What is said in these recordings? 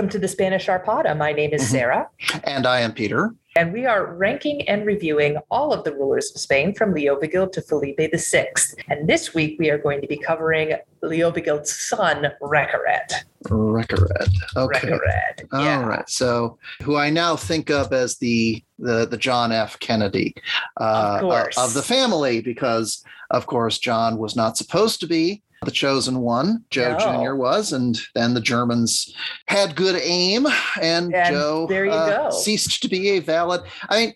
Welcome to the Spanish Arpada. My name is Mhm. Sarah, And I am Peter. and we are ranking and reviewing all of the rulers of Spain from Leovigild to Felipe VI. And this week we are going to be covering Leovigild's son, Recared. Recared. Okay. Recared. All yeah. right. So, who I now think of as the the, the John F. Kennedy uh, Of course. of the family, because of course John was not supposed to be the chosen one. Joe No. Jr. was, and then the Germans had good aim, and, And Joe there you uh, go. ceased to be a valid. I mean.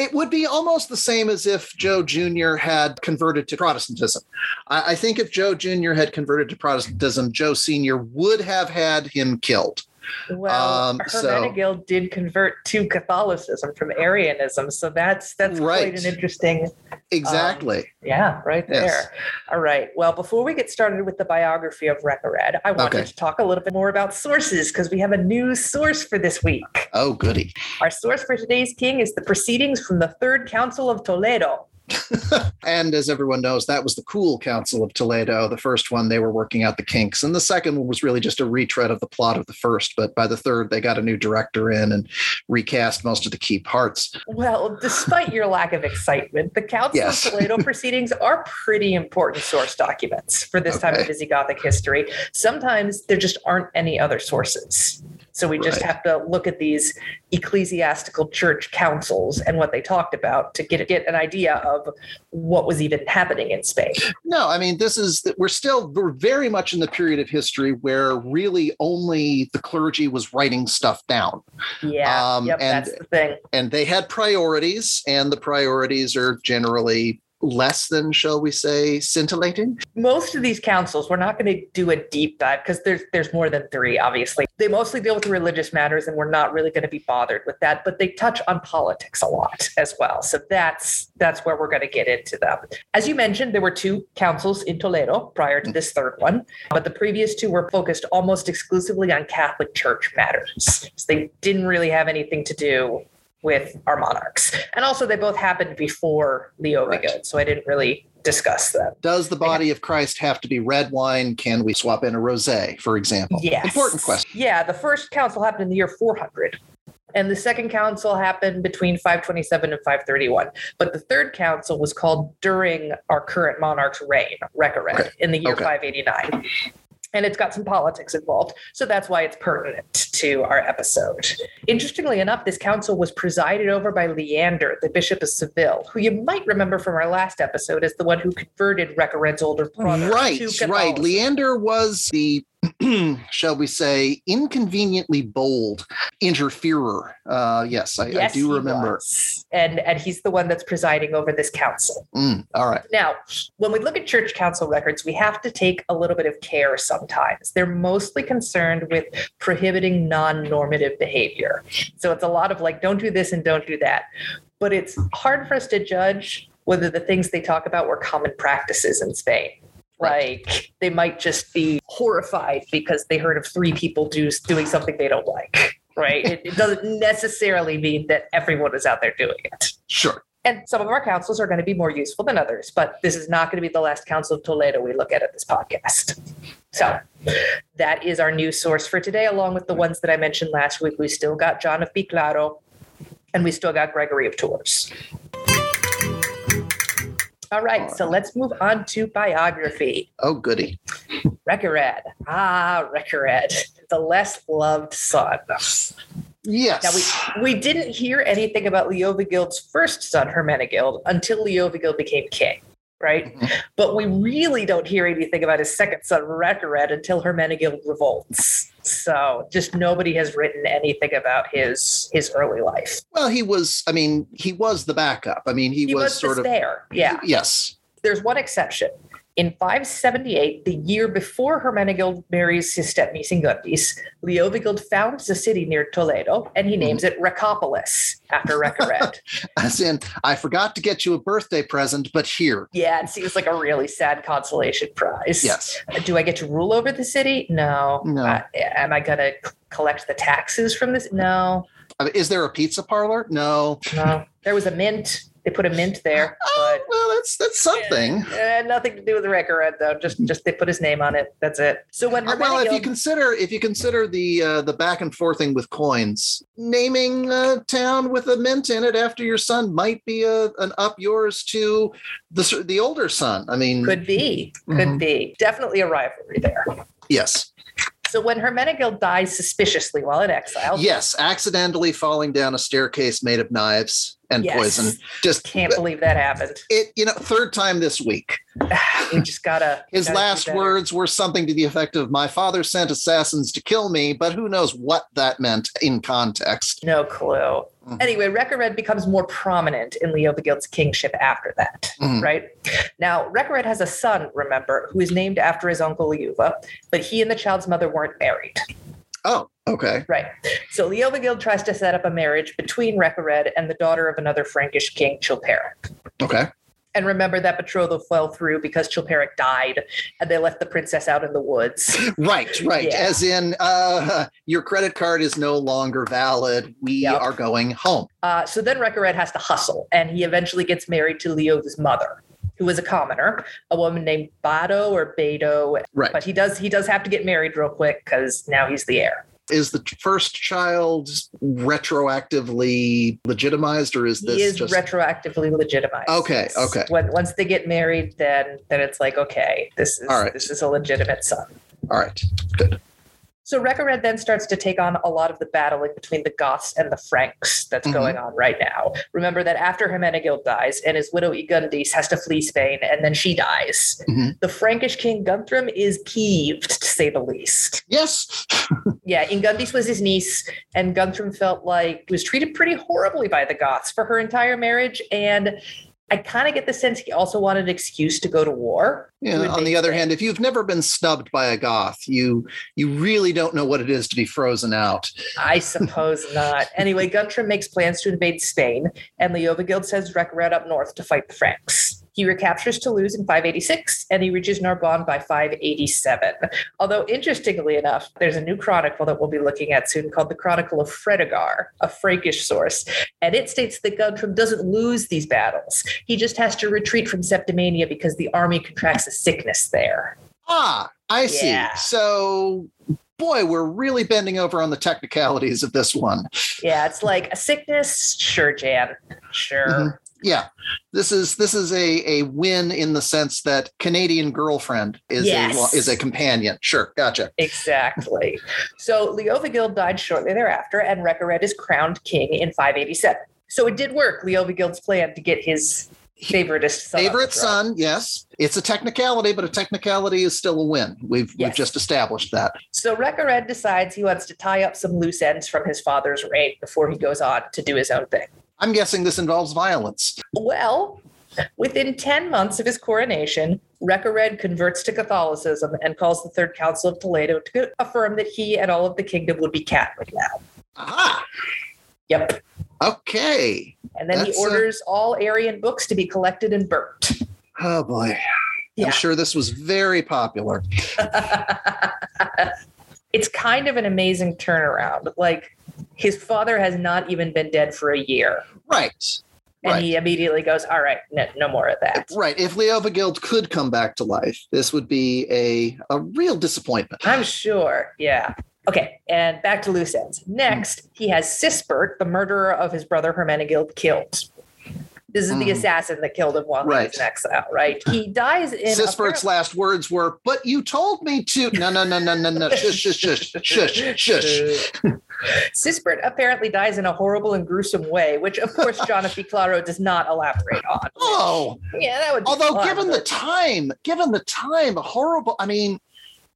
It would be almost the same as if Joe Jr. had converted to Protestantism. I, I think if Joe Jr. had converted to Protestantism, Joe Sr. would have had him killed. Well, Um, so- Hermenegild did convert to Catholicism from Arianism, so that's that's Right. quite an interesting Exactly. Yeah, right there. Yes. All right. Well, before we get started with the biography of Recared, I wanted Okay. to talk a little bit more about sources because we have a new source for this week. oh, goody. Our source for today's king is the proceedings from the Third Council of Toledo. and as everyone knows, that was the cool Council of Toledo. The first one, they were working out the kinks. And the second one was really just a retread of the plot of the first. But by the third, they got a new director in and recast most of the key parts. Well, despite your lack of excitement, the Council Yes. of Toledo proceedings are pretty important source documents for this time of Visigothic history. Sometimes there just aren't any other sources. So we just have to look at these ecclesiastical church councils and what they talked about to get get an idea of what was even happening in Spain. No, I mean, this is we're still, we're very much in the period of history where really only the clergy was writing stuff down. Yeah, Um, yep, and- that's the thing. And they had priorities, and the priorities are generally less than, shall we say, scintillating. most of these councils we're not going to do a deep dive because there's there's more than three obviously. They mostly deal with religious matters and we're not really going to be bothered with that but they touch on politics a lot as well. So that's that's where we're going to get into them. As you mentioned there were two councils in toledo prior to this third one but the previous two were focused almost exclusively on catholic church matters. So they didn't really have anything to do with our monarchs and also they both happened before leo Right. Vigo, so i didn't really discuss them Does the body of Christ have to be red wine? Can we swap in a rosé, for example? Yes. Important question. Yeah, the first council happened in the year 400. And the second council happened between 527 and 531. But the third council was called during our current monarch's reign, Recared, Okay. in the year Okay. 589. And it's got some politics involved. So that's why it's pertinent to our episode. Interestingly enough, this council was presided over by Leander, the Bishop of Seville, who you might remember from our last episode as the one who converted Recared's older brother. Right, to right. Leander was the, shall we say, inconveniently bold interferer. Uh, yes, I, Yes, I do remember. was. And and he's the one that's presiding over this council. Mm, all right. Now, when we look at church council records, we have to take a little bit of care sometimes. They're mostly concerned with prohibiting non-normative behavior. So it's a lot of like don't do this and don't do that. But it's hard for us to judge whether the things they talk about were common practices in Spain. Right. Like they might just be horrified because they heard of three people do, doing something they don't like. Right. It, it doesn't necessarily mean that everyone is out there doing it. Sure. And some of our councils are going to be more useful than others, but this is not going to be the last council of Toledo we look at at this podcast. So that is our new source for today, along with the ones that I mentioned last week. We still got John of Biclaro and we still got Gregory of Tours. All right, so let's move on to biography. Oh, goody. Recared. Ah, Recared, the less loved son. Yes. Now we we didn't hear anything about Leovigild's first son, Hermenegild, until Leovigild became king, right? Mhm. But we really don't hear anything about his second son, Recared, until Hermenegild revolts. So just nobody has written anything about his his early life. well, he was. I mean, he was the backup. I mean, he, He was, was, sort of. there. Yeah. Yes. There's one exception. In 578, the year before Hermenegild marries his stepniece Ingundis, Leovigild founds a city near Toledo and he names it Recopolis after Recared. As in, I forgot to get you a birthday present, but here. Yeah, it seems like a really sad consolation prize. Yes. Do I get to rule over the city? No. No. Uh, am I going to collect the taxes from this? No. Is there a pizza parlor? No. No. There was a mint. They put a mint there, Oh, well, that's that's something. eh, nothing to do with the record though. Just just they put his name on it. That's it. So when Uh, well, if you consider if you consider the uh, the back and forthing with coins, naming a town with a mint in it after your son might be a, an up yours to the the older son. I mean, could be, could Mhm. be, definitely a rivalry there. yes, So when Hermenegild dies suspiciously while in exile, yes, accidentally falling down a staircase made of knives and Yes. poison. Just can't believe that happened. it. You know, third time this week. we just gotta. His gotta last words were something to the effect of "My father sent assassins to kill me," but who knows what that meant in context. No clue. Mhm. Anyway, Recared becomes more prominent in Leovigild's kingship after that, Mhm. right? Now, Recared has a son, remember, who is named after his uncle Liuva, but he and the child's mother weren't married, Oh, okay. right? So Leovigild tries to set up a marriage between Recared and the daughter of another Frankish king, Chilperic. Okay. And remember that betrothal fell through because Chilperic died and they left the princess out in the woods. Right, right. Yeah. As in, uh, your credit card is no longer valid. We Yep. are going home. Uh, so then Recared has to hustle, and he eventually gets married to Liuva's mother, who was a commoner, a woman named Bado or Bado. Right. But he does he does have to get married real quick because now he's the heir. Is the first child retroactively legitimized, or is this he is just retroactively legitimized. Okay, okay. When, once they get married, then then it's like okay, this is All right. this is a legitimate son. all right? So Recared then starts to take on a lot of the battling between the Goths and the Franks that's Mhm. going on right now. Remember that after Hermenegild dies and his widow Ingundis has to flee Spain and then she dies, Mhm. the Frankish king Guntram is peeved, to say the least. Yes. Yeah, Ingundis was his niece, and Guntram felt like was treated pretty horribly by the Goths for her entire marriage. And I kind of get the sense he also wanted an excuse to go to war. Yeah. On the other hand, if you've never been snubbed by a goth, you you really don't know what it is to be frozen out. I suppose not. Anyway, Guntram makes plans to invade Spain, and Leovigild sends Recared up north to fight the Franks. He recaptures Toulouse in 586, and he reaches Narbonne by 587. Although, interestingly enough, there's a new chronicle that we'll be looking at soon called the Chronicle of Fredegar, a Frankish source, and it states that Guntram doesn't lose these battles. He just has to retreat from Septimania because the army contracts a sickness there. Ah, I see. So, boy, we're really bending over on the technicalities of this one. Yeah, it's like a sickness. Sure, Jan. Sure. Mhm. Yeah, this is this is a a win in the sense that Canadian girlfriend is Yes. a is a companion. Sure, gotcha. Exactly. So Leovigild died shortly thereafter, and Recared is crowned king in 587. So it did work, Leovigild's plan to get his favoritist son. Favorite son, yes. It's a technicality, but a technicality is still a win. We've we've just established that. So Recared decides he wants to tie up some loose ends from his father's reign before he goes on to do his own thing. I'm guessing this involves violence. Well, within 10 months of his coronation, Recared converts to Catholicism and calls the Third Council of Toledo to affirm that he and all of the kingdom would be Catholic now. Aha. Yep. Okay. And then That's, he uh, orders all Arian books to be collected and burnt. Oh boy. Yeah. I'm sure this was very popular. it's kind of an amazing turnaround. Like his father has not even been dead for a year. Right. And Right. he immediately goes, All right, no, no more of that. Right. If Leovigild could come back to life, this would be a, a real disappointment. I'm sure. Yeah. Okay. And back to loose ends. Next, he has Sisbert, the murderer of his brother Hermenegild, killed. This is the Mhm. assassin that killed him while he Right. was in exile, right? He dies in. Sisbert's last words were, "But you told me to." No, no, no, no, no, no. Shush, shush, shush, shush, shush. Sispert apparently dies in a horrible and gruesome way, which of course of Claro does not elaborate on. Oh, Yeah, that would be although fun, given the time, given the time, a horrible. I mean,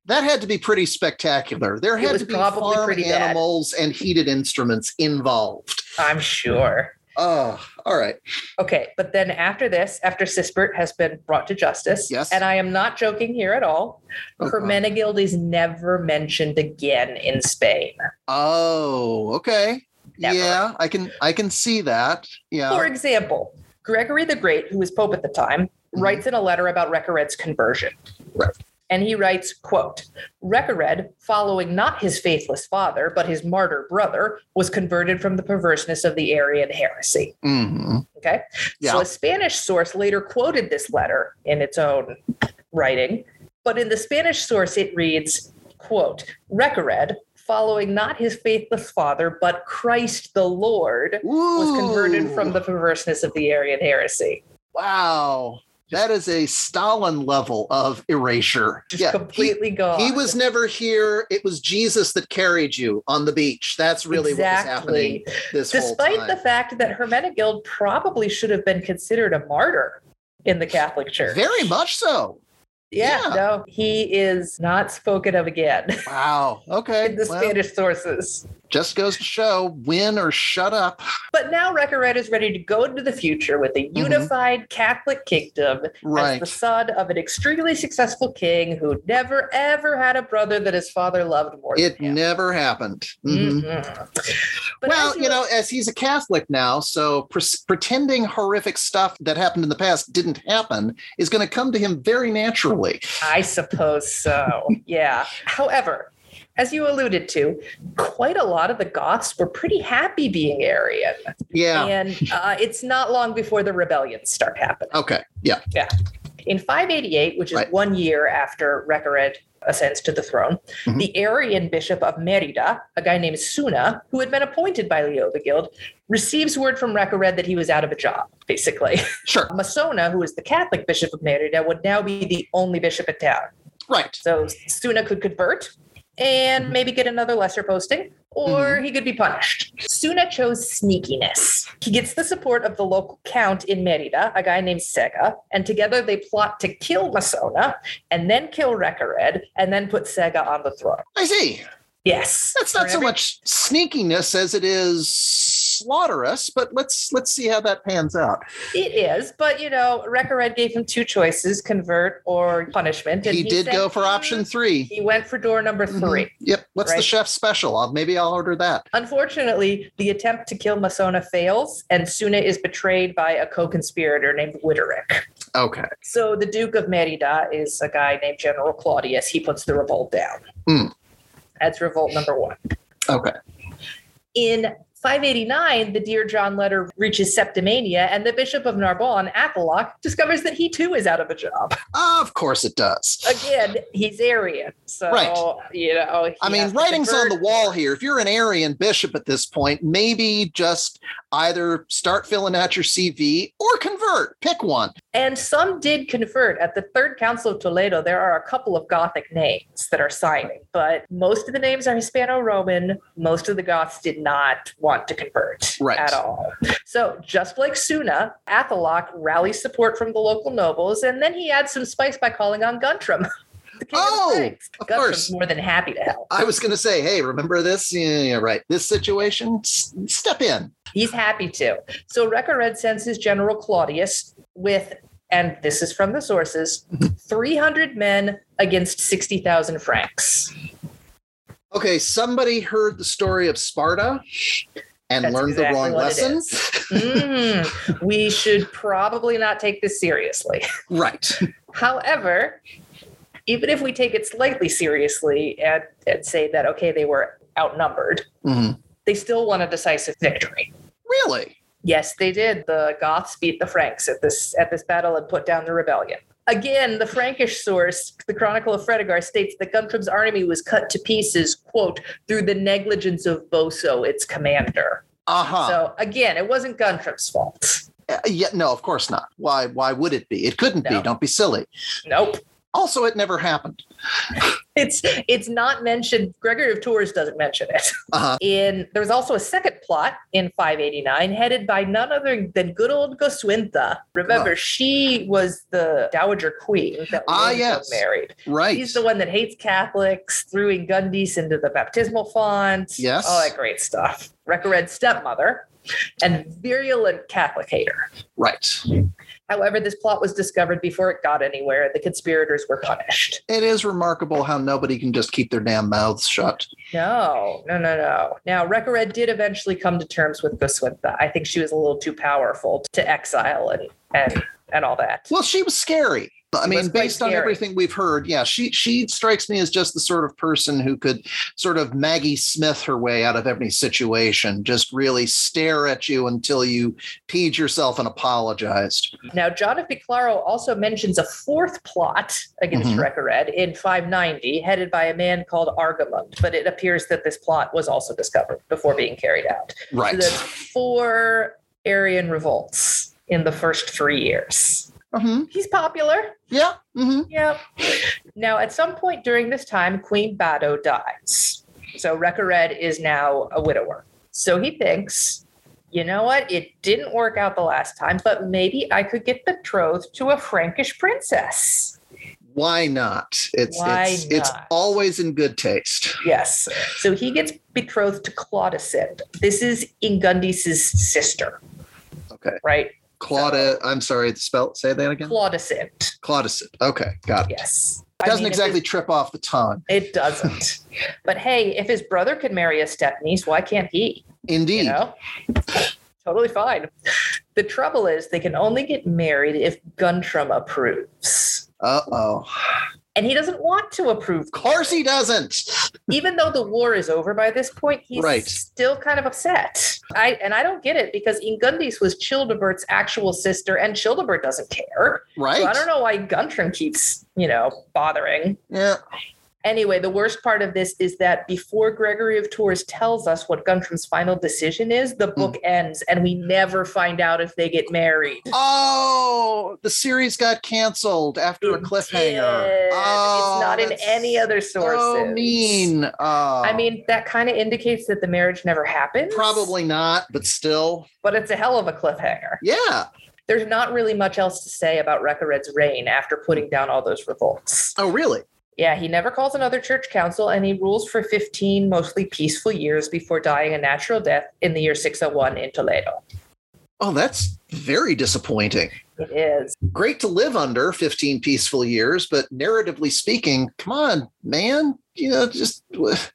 that had to be pretty spectacular. There had to be probably farm pretty bad. animals and heated instruments involved. I'm sure. Oh, all right. Okay, but then after this, after Sisbert has been brought to justice, Yes. and I am not joking here at all, Okay. Hermenegild is never mentioned again in Spain. Oh, okay. Never. Yeah, I can I can see that. Yeah. For example, Gregory the Great, who was Pope at the time, Mhm. writes in a letter about Recared's conversion. Right. And he writes, quote, Recared, following not his faithless father, but his martyr brother, was converted from the perverseness of the Arian heresy. hmm Okay. Yeah. So a Spanish source later quoted this letter in its own writing, but in the Spanish source it reads, quote, Recared, following not his faithless father, but Christ the Lord, was converted from the perverseness of the Arian heresy. Wow. That is a Stalin level of erasure. Just he- completely gone. He, was never here. It was Jesus that carried you on the beach. That's really what was happening this whole Despite the fact that Hermenegild probably should have been considered a martyr in the Catholic Church. Very much so. Yeah, yeah. no, he is not spoken of again Wow. Okay. in the Well, Spanish sources. just goes to show win or shut up. But now Recared is ready to go into the future with a unified Catholic kingdom right. as Mm-hmm. The son of an extremely successful king who never ever had a brother that his father loved more It never happened. Mhm. Mhm. Well, you know, as he's a Catholic now, so pre- pretending horrific stuff that happened in the past didn't happen is going to come to him very naturally. I suppose so. yeah. However, as you alluded to, quite a lot of the Goths were pretty happy being Arian. Yeah. And uh, it's not long before the rebellions start happening. Okay. Yeah. Yeah. In 588, which is Right. one year after Recared ascends to the throne, Mhm. the Arian bishop of Merida, a guy named Suna, who had been appointed by Leovigild, receives word from Recared that he was out of a job, basically. Sure. Masona, who is the Catholic bishop of Merida, would now be the only bishop in town. Right. So Suna could convert and Mm-hmm. maybe get another lesser posting, or mm-hmm. he could be punished. Suna chose sneakiness. He gets the support of the local count in Merida, a guy named Segga, and together they plot to kill Masona and then kill Recared and then put Segga on the throne. I see. Yes. That's not For so every- much sneakiness as it is slaughterous, but let's let's see how that pans out. It is, but you know, Recared gave him two choices: convert or punishment. And He did go for option three. He went for door number Mhm. 3 Yep. What's the Right. chef special? I'll, maybe I'll order that. Unfortunately, the attempt to kill Masona fails, and Suna is betrayed by a co-conspirator named Witteric. Okay. So the Duke of Merida is a guy named General Claudius. He puts the revolt down. Hmm. That's revolt number one. Okay. In 589, the Dear John letter reaches Septimania, and the Bishop of Narbonne, Athaloc, discovers that he too is out of a job. Of course it does. Again, he's Arian. So, Right. you know. I mean, writing's on the wall here. If you're an Arian bishop at this point, maybe just either start filling out your CV or convert. Pick one. And some did convert. At the Third Council of Toledo, there are a couple of Gothic names that are signing, but most of the names are Hispano Roman. Most of the Goths did not want to convert Right. at all. So, just like Suna, Athaloc rallies support from the local nobles, and then he adds some spice by calling on Guntram. the king Oh, of of Guntram's course. more than happy to help. I was going to say, hey, remember this? Yeah, yeah, right. This situation, S- step in. He's happy to. So Recared sends his general Claudius with, and this is from the sources, 300 men against 60,000 Franks. Okay, somebody heard the story of Sparta and That's learned exactly the wrong what it lesson. Mm, we should probably not take this seriously. right. However, even if we take it slightly seriously and, and say that, okay, they were outnumbered, Mhm. they still won a decisive victory. Really? Yes, they did. The Goths beat the Franks at this at this battle and put down the rebellion. Again, the Frankish source, the Chronicle of Fredegar, states that Guntram's army was cut to pieces, quote, through the negligence of Boso, its commander. Uh huh. So again, it wasn't Guntram's fault. yeah, no, of course not. Why? Why would it be? It couldn't No. be. Don't be silly. Nope. Also, it never happened. It's it's not mentioned. Gregory of Tours doesn't mention it. Uh-huh. In there was also a second plot in 589, headed by none other than good old Goswintha. Remember, she was the dowager queen that Ah, yes. married. Right. He's the one that hates Catholics, threw Ingundis into the baptismal font. Yes. all that great stuff. Recared's stepmother, and virulent Catholic hater. right. However, this plot was discovered before it got anywhere. The conspirators were punished. It is remarkable how nobody can just keep their damn mouths shut. No, no, no, no. Now, Recared did eventually come to terms with Goswintha. I think she was a little too powerful to exile and and and all that. Well, she was scary. I mean, based on everything we've heard, yeah, she she strikes me as just the sort of person who could sort of Maggie Smith her way out of every situation. Just really stare at you until you peed yourself and apologized. Now, John of Biclaro also mentions a fourth plot against Mhm. Recared in 590, headed by a man called Argamund. But it appears that this plot was also discovered before being carried out. So Right. that's four Arian revolts in the first three years. Mhm. He's popular. Yeah. hmm Yep. Now, at some point during this time, Queen Bado dies. So Recared is now a widower. So he thinks, you know what? It didn't work out the last time, but maybe I could get betrothed to a Frankish princess. Why not? It's Why it's it's always in good taste. Yes. So he gets betrothed to Claudicid. This is Ingundis' sister. Okay. Right? Claudia, I'm sorry, spell say that again. Claudicid. Claudicid. Okay, got it. Yes. It doesn't mean, exactly it's- trip off the tongue. It doesn't. but hey, if his brother could marry a step niece, why can't he? Indeed. You know? totally fine. The trouble is they can only get married if Guntram approves. Uh oh. And he doesn't want to approve. Of course he doesn't. Even though the war is over by this point, he's Right. still kind of upset. I and I don't get it because Ingundis was Childebert's actual sister, and Childebert doesn't care. Right. So I don't know why Guntram keeps, you know, bothering. Yeah. Anyway, the worst part of this is that before Gregory of Tours tells us what Guntram's final decision is, the hmm. book ends and we never find out if they get married. Oh, the series got canceled after a cliffhanger. did. Oh, it's not oh, in any other sources. So mean. Oh. I mean, that kind of indicates that the marriage never happened. probably not, but still. But it's a hell of a cliffhanger. Yeah. There's not really much else to say about Recared's reign after putting down all those revolts. Oh, really? Yeah, he never calls another church council and he rules for 15 mostly peaceful years before dying a natural death in the year 601 in Toledo. Oh, that's very disappointing. It is. Great to live under 15 peaceful years, but narratively speaking, come on, man. You know, just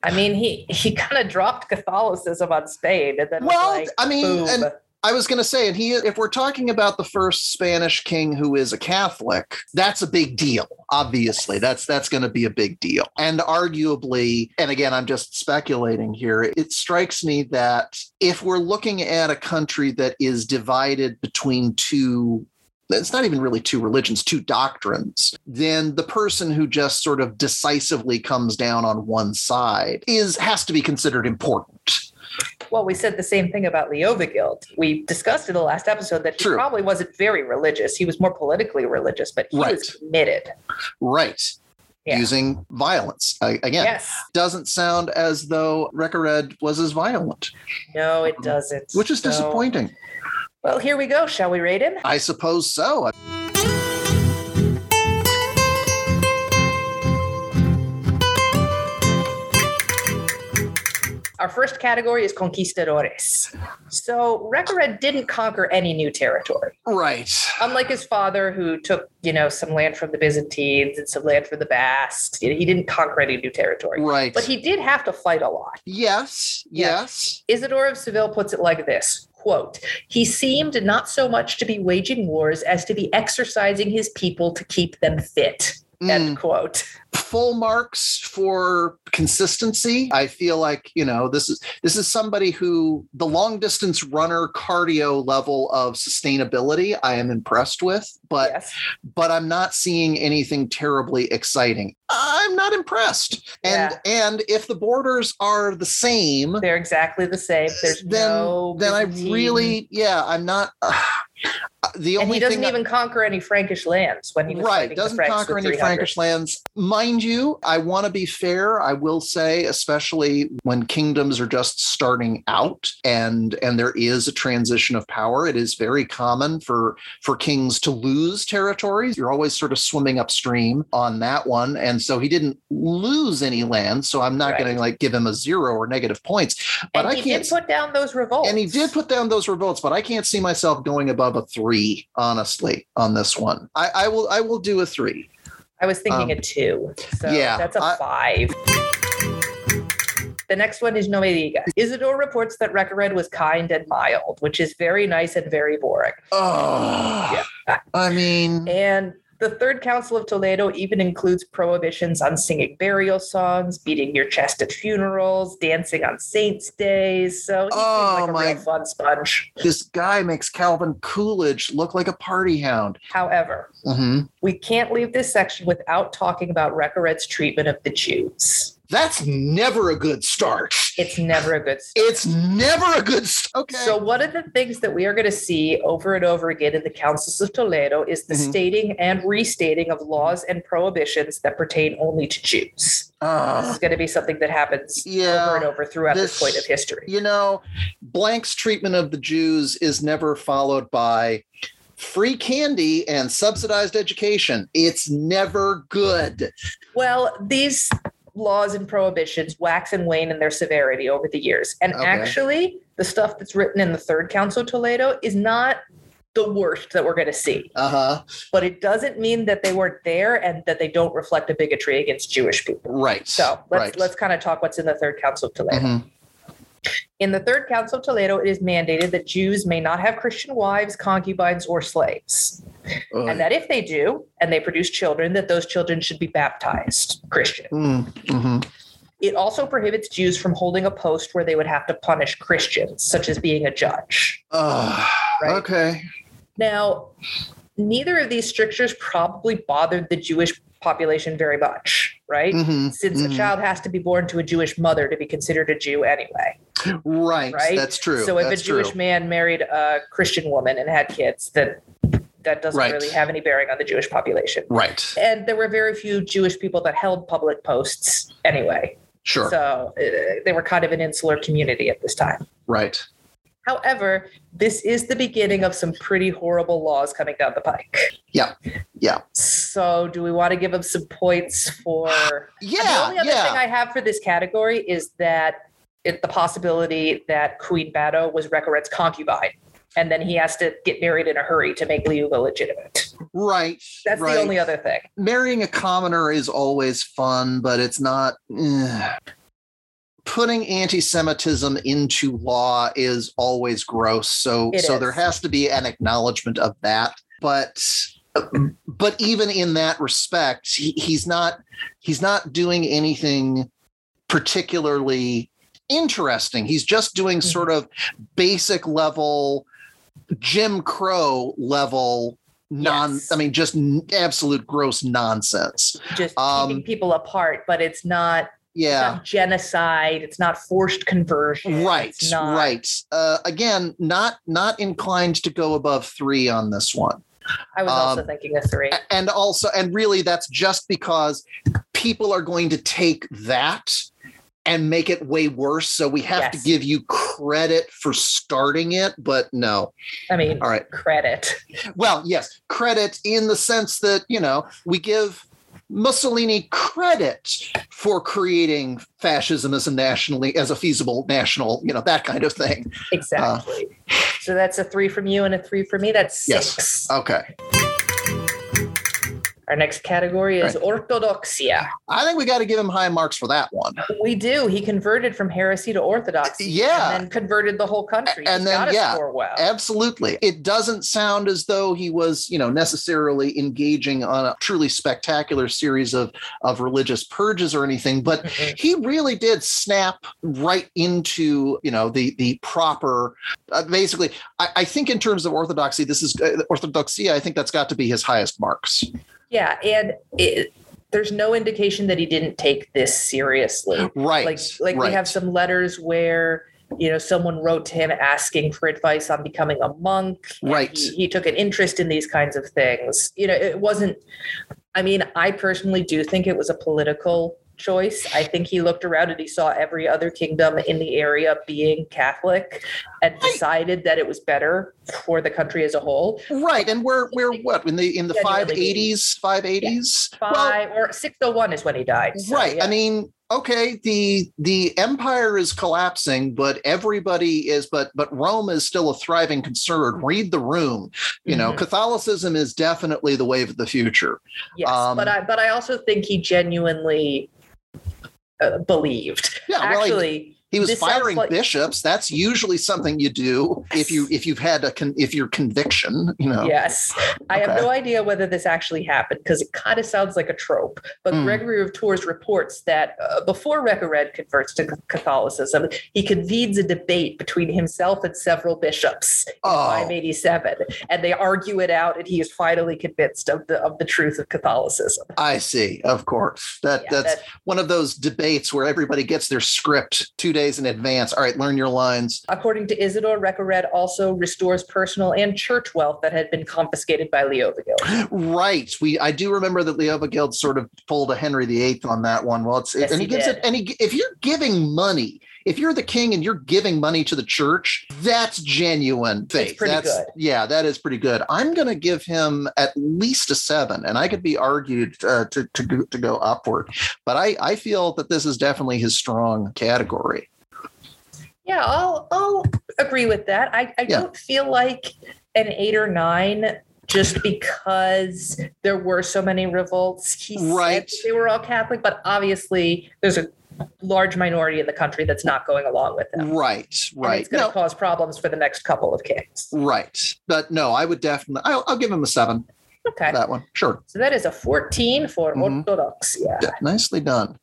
I mean, he he kind of dropped Catholicism on Spain and then well, like, I mean, and I was going to say, and he, if we're talking about the first Spanish king who is a Catholic, that's a big deal. Obviously, that's that's going to be a big deal. And arguably, and again, I'm just speculating here. It strikes me that if we're looking at a country that is divided between two it's not even really two religions, two doctrines, then the person who just sort of decisively comes down on one side is has to be considered important. Well, we said the same thing about Leovigild. We discussed in the last episode that he True. probably wasn't very religious. He was more politically religious, but he was Right. committed. Right. Yeah. Using violence. I, again, Yes. doesn't sound as though Recared was as violent, No, it um, doesn't. which is No. disappointing. Well, here we go. Shall we rate him? I suppose so. Our first category is conquistadores. So Recared didn't conquer any new territory. Right. Unlike his father, who took, you know, some land from the Byzantines and some land from the Basques, he didn't conquer any new territory. Right. But he did have to fight a lot. yes. Yeah. Yes. Isidore of Seville puts it like this quote, he seemed not so much to be waging wars as to be exercising his people to keep them fit. Mm. End quote. full marks for consistency. I feel like, you know, this is this is somebody who the long distance runner cardio level of sustainability I am impressed with, but yes. but I'm not seeing anything terribly exciting. I'm not impressed. And and if the borders are the same, They're exactly the same. There's then no then I really yeah, I'm not uh, the and only he doesn't thing I- even conquer any Frankish lands when he was right doesn't conquer any frankish lands mind you i want to be fair i will say especially when kingdoms are just starting out and and there is a transition of power it is very common for for kings to lose territories you're always sort of swimming upstream on that one and so he didn't lose any land so i'm not Right. going to like give him a zero or negative points but and i he can't did put down those revolts. and he did put down those revolts, but I can't see myself going above a three, honestly, on this one. I, I will I will do a three. I was thinking um, a two. So yeah, that's a I- five. The next one is No Me Digas. Isidore reports that Recared was kind and mild, which is very nice and very boring. Oh Yeah. I mean And The Third Council of Toledo even includes prohibitions on singing burial songs, beating your chest at funerals, dancing on saints' days. So Oh, like a my- real fun sponge. This guy makes Calvin Coolidge look like a party hound. However, hmm we can't leave this section without talking about Recared's treatment of the Jews. That's never a good start. It's never a good start. It's never a good start. Okay. So, one of the things that we are going to see over and over again in the councils of Toledo is the Mhm. stating and restating of laws and prohibitions that pertain only to Jews. This Ah, is going to be something that happens Yeah, over and over throughout this, this- point of history. you know, Blank's treatment of the Jews is never followed by free candy and subsidized education. It's never good. Well, these laws and prohibitions wax and wane in their severity over the years. And Okay. actually, the stuff that's written in the Third Council of Toledo is not the worst that we're going to see. Uh huh. But it doesn't mean that they weren't there and that they don't reflect a bigotry against Jewish people. Right. So let's right. let's kind of talk what's in the Third Council of Toledo. Mhm. In the Third Council of Toledo, it is mandated that Jews may not have Christian wives, concubines, or slaves, And that if they do and they produce children, that those children should be baptized Christian. Mm, mhm. It also prohibits Jews from holding a post where they would have to punish Christians, such as being a judge. Right. Okay. Now, neither of these strictures probably bothered the Jewish population very much, right? Mhm, Since a mhm. child has to be born to a Jewish mother to be considered a Jew anyway. Right. Right? That's true. So if That's a Jewish true. man married a Christian woman and had kids, that that doesn't Right. really have any bearing on the Jewish population. Right. And there were very few Jewish people that held public posts anyway. Sure. So uh, they were kind of an insular community at this time. right. However, this is the beginning of some pretty horrible laws coming down the pike. Yeah. Yeah. So, do we want to give them some points for? Yeah. the only other yeah. thing I have for this category is that it, the possibility that Queen Bado was Recared's concubine, and then he has to get married in a hurry to make Liuva legitimate. right. That's right. the only other thing. marrying a commoner is always fun, but it's not. eh. Putting anti-Semitism into law is always gross. So, It so is. there has to be an acknowledgement of that. But, but even in that respect, he, he's not he's not doing anything particularly interesting. He's just doing Mhm. sort of basic level Jim Crow level non Yes. I mean just absolute gross nonsense. Just Um, keeping people apart, but it's not, it's Yeah. not genocide. It's not forced conversion. Right, It's not, right. Uh, again, not not inclined to go above three on this one, I was also Um, thinking of three. And also, and really, that's just because people are going to take that and make it way worse. So we have to give you credit for starting it, but no. I mean, All right. credit. Well, yes, credit in the sense that, you know, we give Mussolini credit for creating fascism as a nationally as a feasible national, you know, that kind of thing. Exactly. Uh, so that's a three from you and a three from me. That's Yes. six. Okay. Our next category is orthodoxia. I think we got to give him high marks for that one. We do. He converted from heresy to orthodoxy. Yeah. And then converted the whole country. And He's then, yeah, score well. Absolutely. It doesn't sound as though he was, you know, necessarily engaging on a truly spectacular series of of religious purges or anything, but Mhm. he really did snap right into you know the the proper uh, basically I, I think in terms of orthodoxy this is uh, orthodoxia i think that's got to be his highest marks Yeah. And it, there's no indication that he didn't take this seriously. right Like, like right. we have some letters where, you know, someone wrote to him asking for advice on becoming a monk. Right. He, he took an interest in these kinds of things. You know, it wasn't, I mean, I personally do think it was a political choice. I think he looked around and he saw every other kingdom in the area being Catholic and decided that it was better for the country as a whole. right and we're we're what in the in the 580s 580s Five or 601 is when he died. so, right yeah. i mean okay the the empire is collapsing but everybody is but but rome is still a thriving concern read the room you know Mhm. catholicism is definitely the wave of the future Yes, Um, but I but I also think he genuinely uh, believed. yeah well, Actually, He was This firing like- bishops. That's usually something you do if you if you've had a con, if your conviction, you know. Yes. I have no idea whether this actually happened because it kind of sounds like a trope. But Hmm. Gregory of Tours reports that uh, before Recared converts to Catholicism, he convenes a debate between himself and several bishops in Oh. 587, and they argue it out, and he is finally convinced of the of the truth of Catholicism. I see. Of course. That Yeah, that's that- one of those debates where everybody gets their script two days in advance. All right, learn your lines. according to Isidore, Recared also restores personal and church wealth that had been confiscated by Leovigild. Right. We I do remember that Leovigild sort of pulled a Henry VIII on that one. Well, it's Yes, and he, he gives did. it and he, if you're giving money, if you're the king and you're giving money to the church, that's genuine faith. pretty that's good. yeah, that is pretty good. I'm going to give him at least a seven, and I could be argued uh, to to go, to go upward, but I I feel that this is definitely his strong category. Yeah, I'll I'll agree with that. I, I Yeah. don't feel like an eight or nine just because there were so many revolts. He said Right. they were all Catholic, but obviously there's a large minority in the country that's not going along with them. Right. And Right. it's going to No, cause problems for the next couple of kings. right. But no, I would definitely. I'll, I'll give him a seven. Okay. That one, sure. So that is a 14 for Mhm. Orthodoxia. Yeah, nicely done.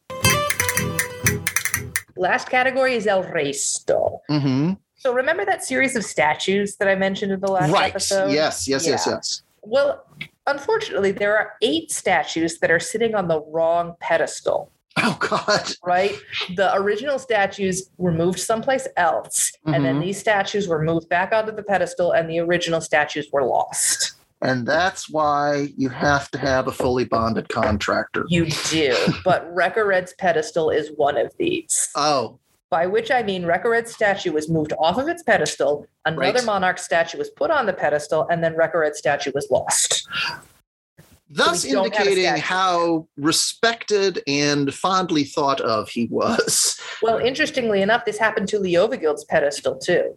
Last category is El Resto. hmm So remember that series of statues that I mentioned in the last Right. episode? Yes. Yes. Yes. Yes. Well, unfortunately, there are eight statues that are sitting on the wrong pedestal, Oh God. right? The original statues were moved someplace else, and then Mhm. these statues were moved back onto the pedestal, and the original statues were lost. And that's why you have to have a fully bonded contractor. You do, but Recared's pedestal is one of these. Oh, By which I mean Recared's statue was moved off of its pedestal, another Right. monarch statue was put on the pedestal, and then Recared's statue was lost. Thus we don't have a indicating how respected and fondly thought of he was. Well, interestingly enough, this happened to Leovigild's pedestal too.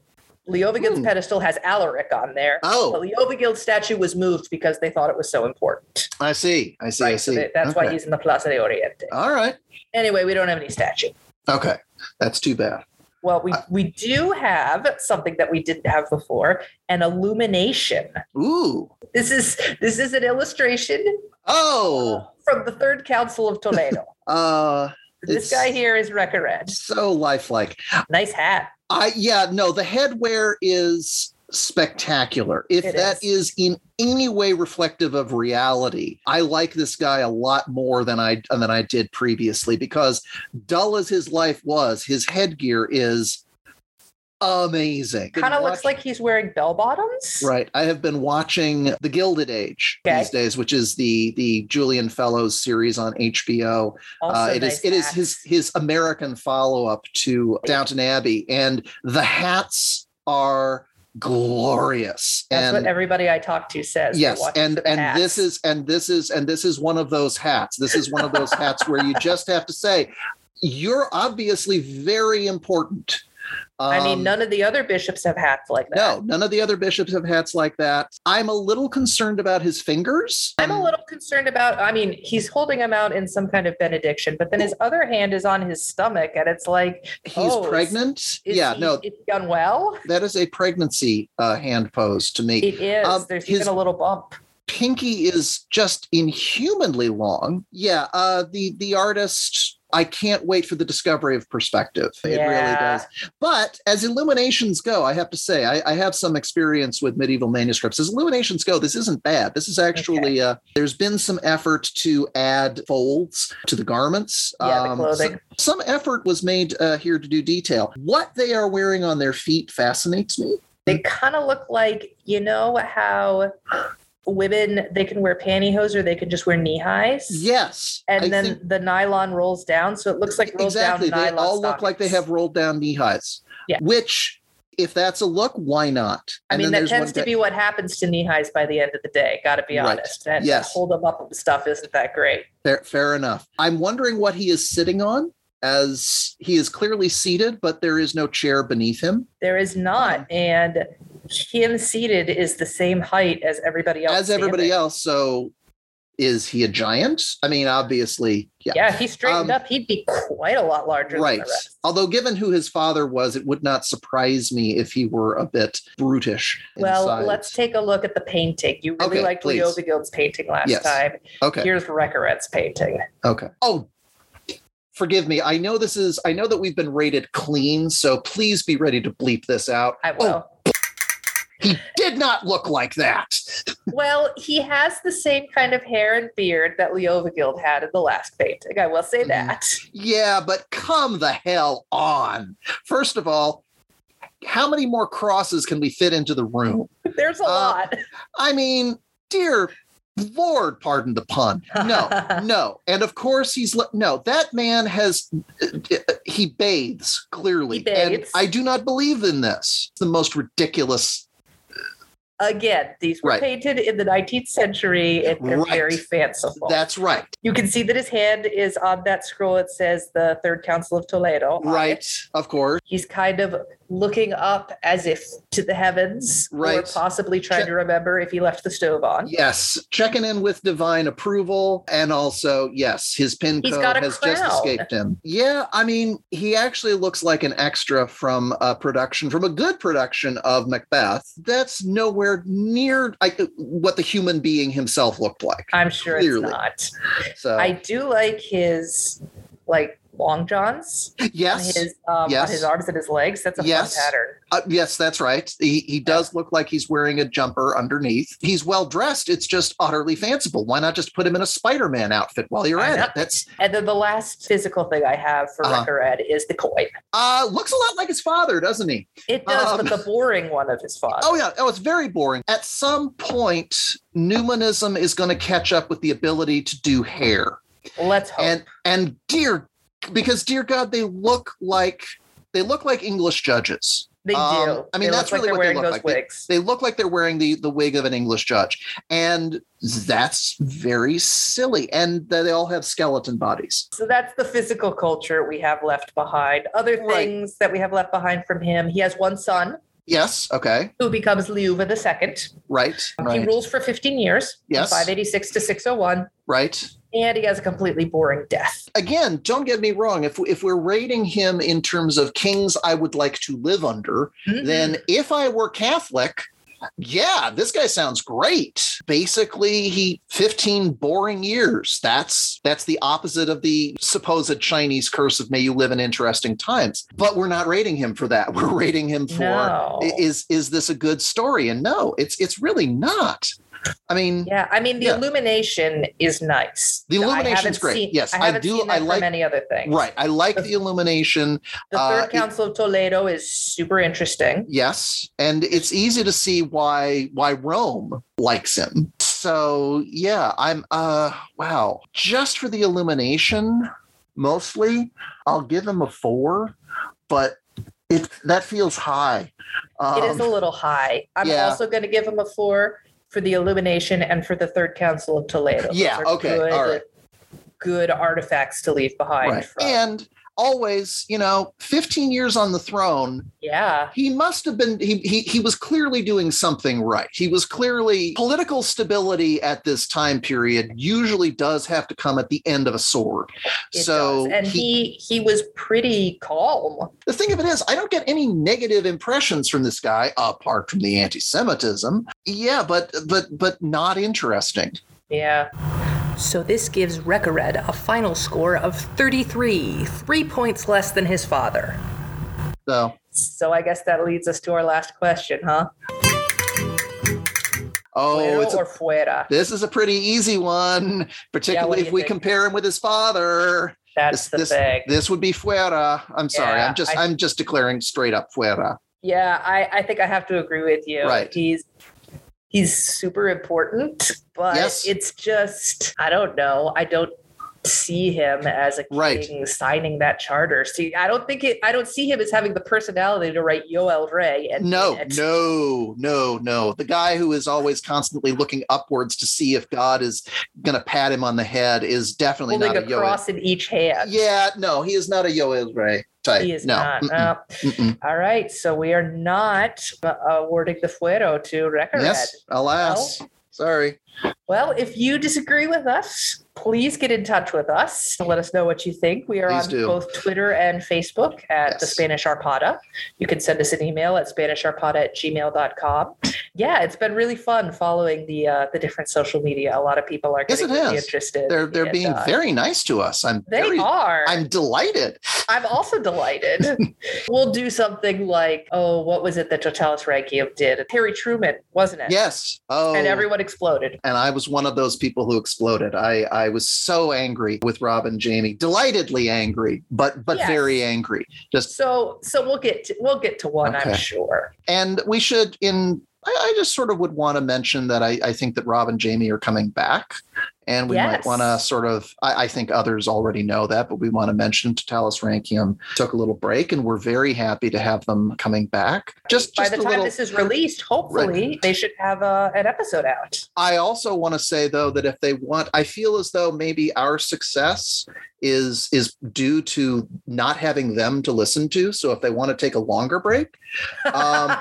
Leovigild's Hmm. pedestal has Alaric on there. Oh, Leovigild's statue was moved because they thought it was so important. I see. I see. I Right, so see. that- that's why he's in the Plaza de Oriente. All right. Anyway, we don't have any statue. Okay. That's too bad. Well, we, we do have something that we didn't have before, an illumination. Ooh. This is this is an illustration Oh. from the Third Council of Toledo. Uh this guy here is Recared. so lifelike. Nice hat. I yeah, no, the headwear is spectacular. If It that is. in any way reflective of reality, I like this guy a lot more than I than I did previously because dull as his life was, his headgear is amazing. Kind of looks like he's wearing bell bottoms. Right. I have been watching The Gilded Age Okay. these days, which is the the Julian Fellowes series on HBO. Uh, it is nice it is his his American follow up to Downton Abbey, and the hats are glorious. That's and what everybody I talk to says. Yes, and and hats. this is and this is and this is one of those hats. This is one of those hats where you just have to say, you're obviously very important. I mean, Um, none of the other bishops have hats like that. no, none of the other bishops have hats like that. I'm a little concerned about his fingers. I'm a little concerned about. I mean, he's holding them out in some kind of benediction, but then his other hand is on his stomach, and it's like, He's Oh, is- pregnant. is yeah, he, no, is he unwell? that is a pregnancy uh, hand pose to me. It is. Um, There's his- even a little bump. Pinky is just inhumanly long. Yeah, uh, the the artist. I can't wait for the discovery of perspective. It really does. But as illuminations go, I have to say, I, I have some experience with medieval manuscripts. As illuminations go, this isn't bad. This is actually, uh, there's been some effort to add folds to the garments. Yeah, the Um, clothing. so- some effort was made uh, here to do detail. What they are wearing on their feet fascinates me. They kind of look like you know how women they can wear pantyhose or they can just wear knee highs. Yes. And I then the nylon rolls down, so it looks like rolls exactly. down They nylon. all look like they have rolled down knee highs. Yeah. Which, if that's a look, why not? I mean, that tends to be what happens to knee highs by the end of the day. Got to be Right. honest. That, Yes. hold them up stuff isn't that great. Fair, fair enough. I'm wondering what he is sitting on, as he is clearly seated, but there is no chair beneath him. There is not, uh-huh. and him seated is the same height as everybody else. as everybody standing. else. So is he a giant? I mean, obviously, yeah. Yeah, if he straightened Um, up, he'd be quite a lot larger Right. than the rest. Although, given who his father was, it would not surprise me if he were a bit brutish. Well, size. let's take a look at the painting. You really Okay, liked please. Painting last Yes. time. Okay. Here's Recared's painting. Okay. Oh, forgive me. I know this is. I know that we've been rated clean, so please be ready to bleep this out. I will. Oh, he did not look like that. Well, he has the same kind of hair and beard that Leovigild had in the last painting. I will say Mhm. that. Yeah, but come the hell on. First of all, how many more crosses can we fit into the room? There's a Uh, lot. I mean, dear Lord, pardon the pun. No, no. And of course, he's no, that man has, he bathes clearly. He And. I do not believe in this. It's the most ridiculous. Again, these were Right. painted in the 19th century and they're Right. very fanciful. That's right. you can see that his hand is on that scroll. It says the Third Council of Toledo. Right. Of course. He's kind of looking up as if to the heavens, or Right. possibly trying Check- to remember if he left the stove on. Yes. Checking in with divine approval. And also, yes, his pin He's code has just escaped him. Yeah. I mean, he actually looks like an extra from a production, from a good production of Macbeth. That's nowhere near I, what the human being himself looked like. I'm sure Clearly. it's not. So, I do like his like long johns on yes. his um, Yes. on his arms and his legs. That's a Yes. fun pattern. Uh, yes, that's right. He he does look like he's wearing a jumper underneath. He's well dressed. It's just utterly fanciful. Why not just put him in a Spider-Man outfit while you're I at know. it? That's And then the last physical thing I have for Uh-huh. Recared is the coin. uh looks a lot like his father, doesn't he? It does, Um, but the boring one of his father. Oh yeah. Oh, it's very boring. At some point, Newmanism is going to catch up with the ability to do hair. Let's hope. And and dear because dear God, they look like they look like English judges. they do. um, I mean, They that's really like what they look like. They- wigs. they look like they're wearing the the wig of an English judge, and that's very silly. And they all have skeleton bodies. So that's the physical culture we have left behind. Other Right. things that we have left behind from him. He has one son Yes. Okay. who becomes Liuva II. Right. He Right. rules for 15 years, Yes. 586 to 601, Right. And he has a completely boring death. Again, don't get me wrong. If if we're rating him in terms of kings I would like to live under, mm-hmm. then if I were Catholic, yeah, this guy sounds great. Basically, he 15 boring years. That's that's the opposite of the supposed Chinese curse of may you live in interesting times. But we're not rating him for that. We're rating him for No. is is this a good story? And no, it's it's really not. I mean, Yeah, I mean the Yeah. illumination is nice. The I illumination's haven't great. seen- Yes, I I do- I like- many other things. right. I like the illumination. The Uh, Third it- Council of Toledo is super interesting. Yes, and it's easy to see why why Rome likes him. So yeah, I'm uh wow. Just for the illumination, mostly, I'll give him a four, but it that feels high. Um, it is a little high. I'm yeah. also going to give him a four for the illumination and for the Third Council of Toledo. Yeah, okay, Good, all right. Good artifacts to leave behind. right. From. And always, you know, 15 years on the throne, yeah, he must have been he, he he was clearly doing something right he was clearly political stability at this time period usually does have to come at the end of a sword it so does. and he, he was pretty calm. the thing of it is i don't get any negative impressions from this guy apart from the anti-semitism yeah but but but not interesting Yeah. So this gives Recared a final score of 33, three points less than his father. so So I guess that leads us to our last question, huh? oh Fuero it's a, or fuera? this is a pretty easy one particularly do if you we think? compare him with his father That's this, the this, thing. this would be fuera i'm sorry Yeah, i'm just I- i'm just declaring straight up fuera Yeah, I, I think I have to agree with you. Right. He's he's super important, but Yes. it's just I don't know. I don't see him as a king Right. signing that charter. See, I don't think it I don't see him as having the personality to write Yo, El Rey and No, no, no, no. The guy who is always constantly looking upwards to see if God is going to pat him on the head is definitely holding not a a Yoel. cross in each hand. Yeah, no, he is not a Yo, El Rey type. He is no. not. Mm-mm, no. mm-mm. All right, so we are not uh, awarding the fuero to Recared. Yes, alas. Sorry. Well, if you disagree with us, please get in touch with us and let us know what you think. We are Please on do. both Twitter and Facebook at the Spanish Arpada. You can send us an email at SpanishArpada at gmail.com. Yeah, it's been really fun following the uh, the different social media. A lot of people are Yes, it really has. interested. They're they're and, being uh, very nice to us. I'm they very are. I'm delighted. I'm also delighted. we'll do something like, oh, what was it that Totalus Rankium did? Harry Truman, wasn't it? Yes. Oh, And everyone exploded. And I was one of those people who exploded. I I was so angry with Rob and Jamie, delightedly angry, but but Yes. very angry. Just So so we'll get to, we'll get to one, I'm sure. and we should in. I, I just sort of would want to mention that I, I think that Rob and Jamie are coming back. And we might want to sort of, I, I think others already know that, but we want to mention Totalus Rankium took a little break and we're very happy to have them coming back. Just, By just the a time little, this is released, hopefully they should have uh, an episode out. I also want to say though that if they want, I feel as though maybe our success is is due to not having them to listen to. So if they want to take a longer break, um,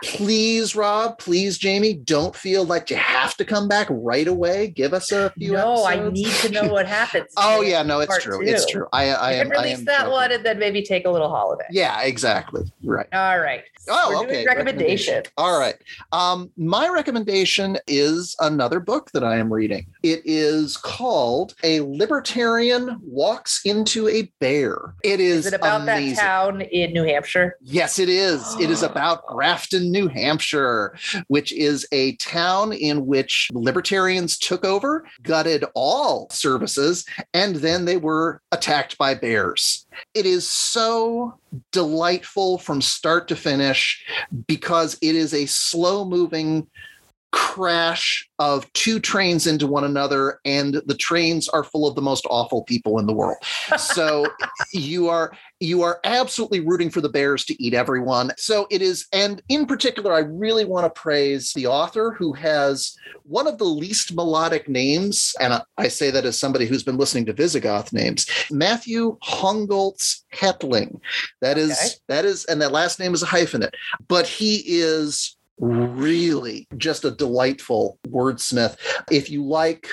please, Rob, please, Jamie, don't feel like you have to come back right away. Give us a few. no, I need to know what happens. oh yeah, no, it's true. two. It's true. I I am. can I release am that joking. one and then maybe take a little holiday. Yeah, exactly. Right. All right. Oh, okay. doing recommendation. All right. Um, my recommendation is another book that I am reading. It is called A Libertarian Walks into a Bear. It is, Is it about amazing. that town in New Hampshire? Yes, it is. It is about Grafton, New Hampshire, which is a town in which libertarians took over, gutted all services, and then they were attacked by bears. It is so delightful from start to finish because it is a slow moving crash of two trains into one another and the trains are full of the most awful people in the world. So you are you are absolutely rooting for the bears to eat everyone. So it is and in particular i really want to praise the author who has one of the least melodic names and I- say that as somebody who's been listening to visigoth names matthew hongoltz hetling. That is Okay. that is and that last name is a hyphenate. But he is really just a delightful wordsmith if you like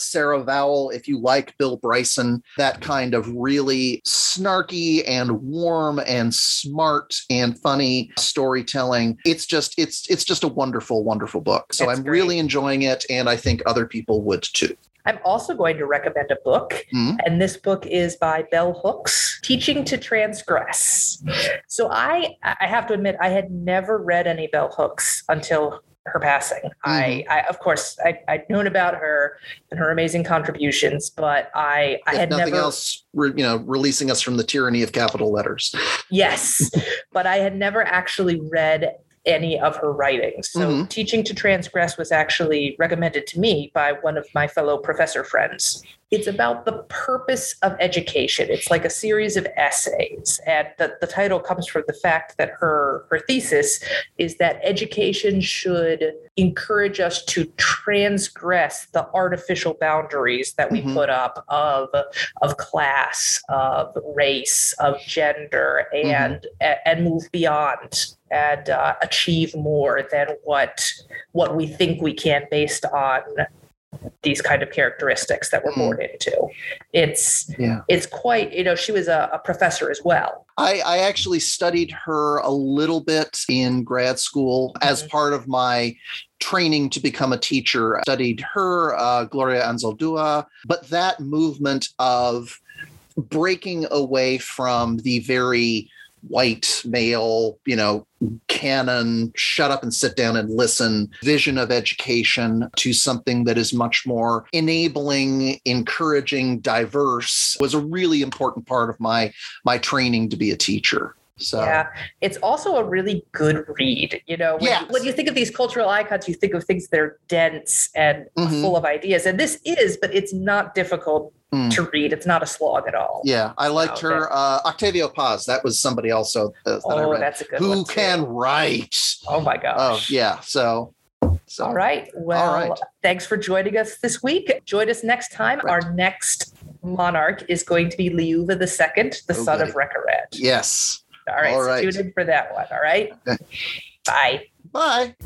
Sarah Vowell, if you like Bill Bryson, that kind of really snarky and warm and smart and funny storytelling. It's just it's it's just a wonderful wonderful book. So That's I'm great. really enjoying it and I think other people would too. I'm also going to recommend a book, Mhm. and this book is by Bell Hooks, Teaching to Transgress. So I I have to admit I had never read any Bell Hooks until her passing. I, I of course I, I'd known about her and her amazing contributions, but I I if had nothing never else, you know, releasing us from the tyranny of capital letters. Yes, but I had never actually read any of her writings. So, Mhm. Teaching to Transgress was actually recommended to me by one of my fellow professor friends. It's about the purpose of education. It's like a series of essays. And the, the title comes from the fact that her, her thesis is that education should encourage us to transgress the artificial boundaries that we Mhm. put up of of class, of race, of gender, and a- and move beyond and uh, achieve more than what what we think we can based on these kind of characteristics that we're Mm. born into. It's Yeah. it's quite you know she was a, a professor as well. I, I actually studied her a little bit in grad school as Mhm. part of my training to become a teacher. I studied her, uh, Gloria Anzaldúa, but that movement of breaking away from the very white male, you know, canon, shut up and sit down and listen vision of education to something that is much more enabling, encouraging, diverse was a really important part of my my training to be a teacher. So Yeah, it's also a really good read. You know, when, Yes. when you think of these cultural icons, you think of things that are dense and Mhm. full of ideas, and this is, but it's not difficult Mm. to read. It's not a slog at all. yeah, I liked So her. Uh, Octavio Paz, that was somebody also uh, that I Oh, read. that's a good Who can write? Oh my gosh. Oh, yeah. So, so All right. Well, right. thanks for joining us this week. Join us next time. Right. Our next monarch is going to be Liuva II, the Oh, son of. Recared. Yes. All right. All so right. tune in for that one. All right. Bye. Bye.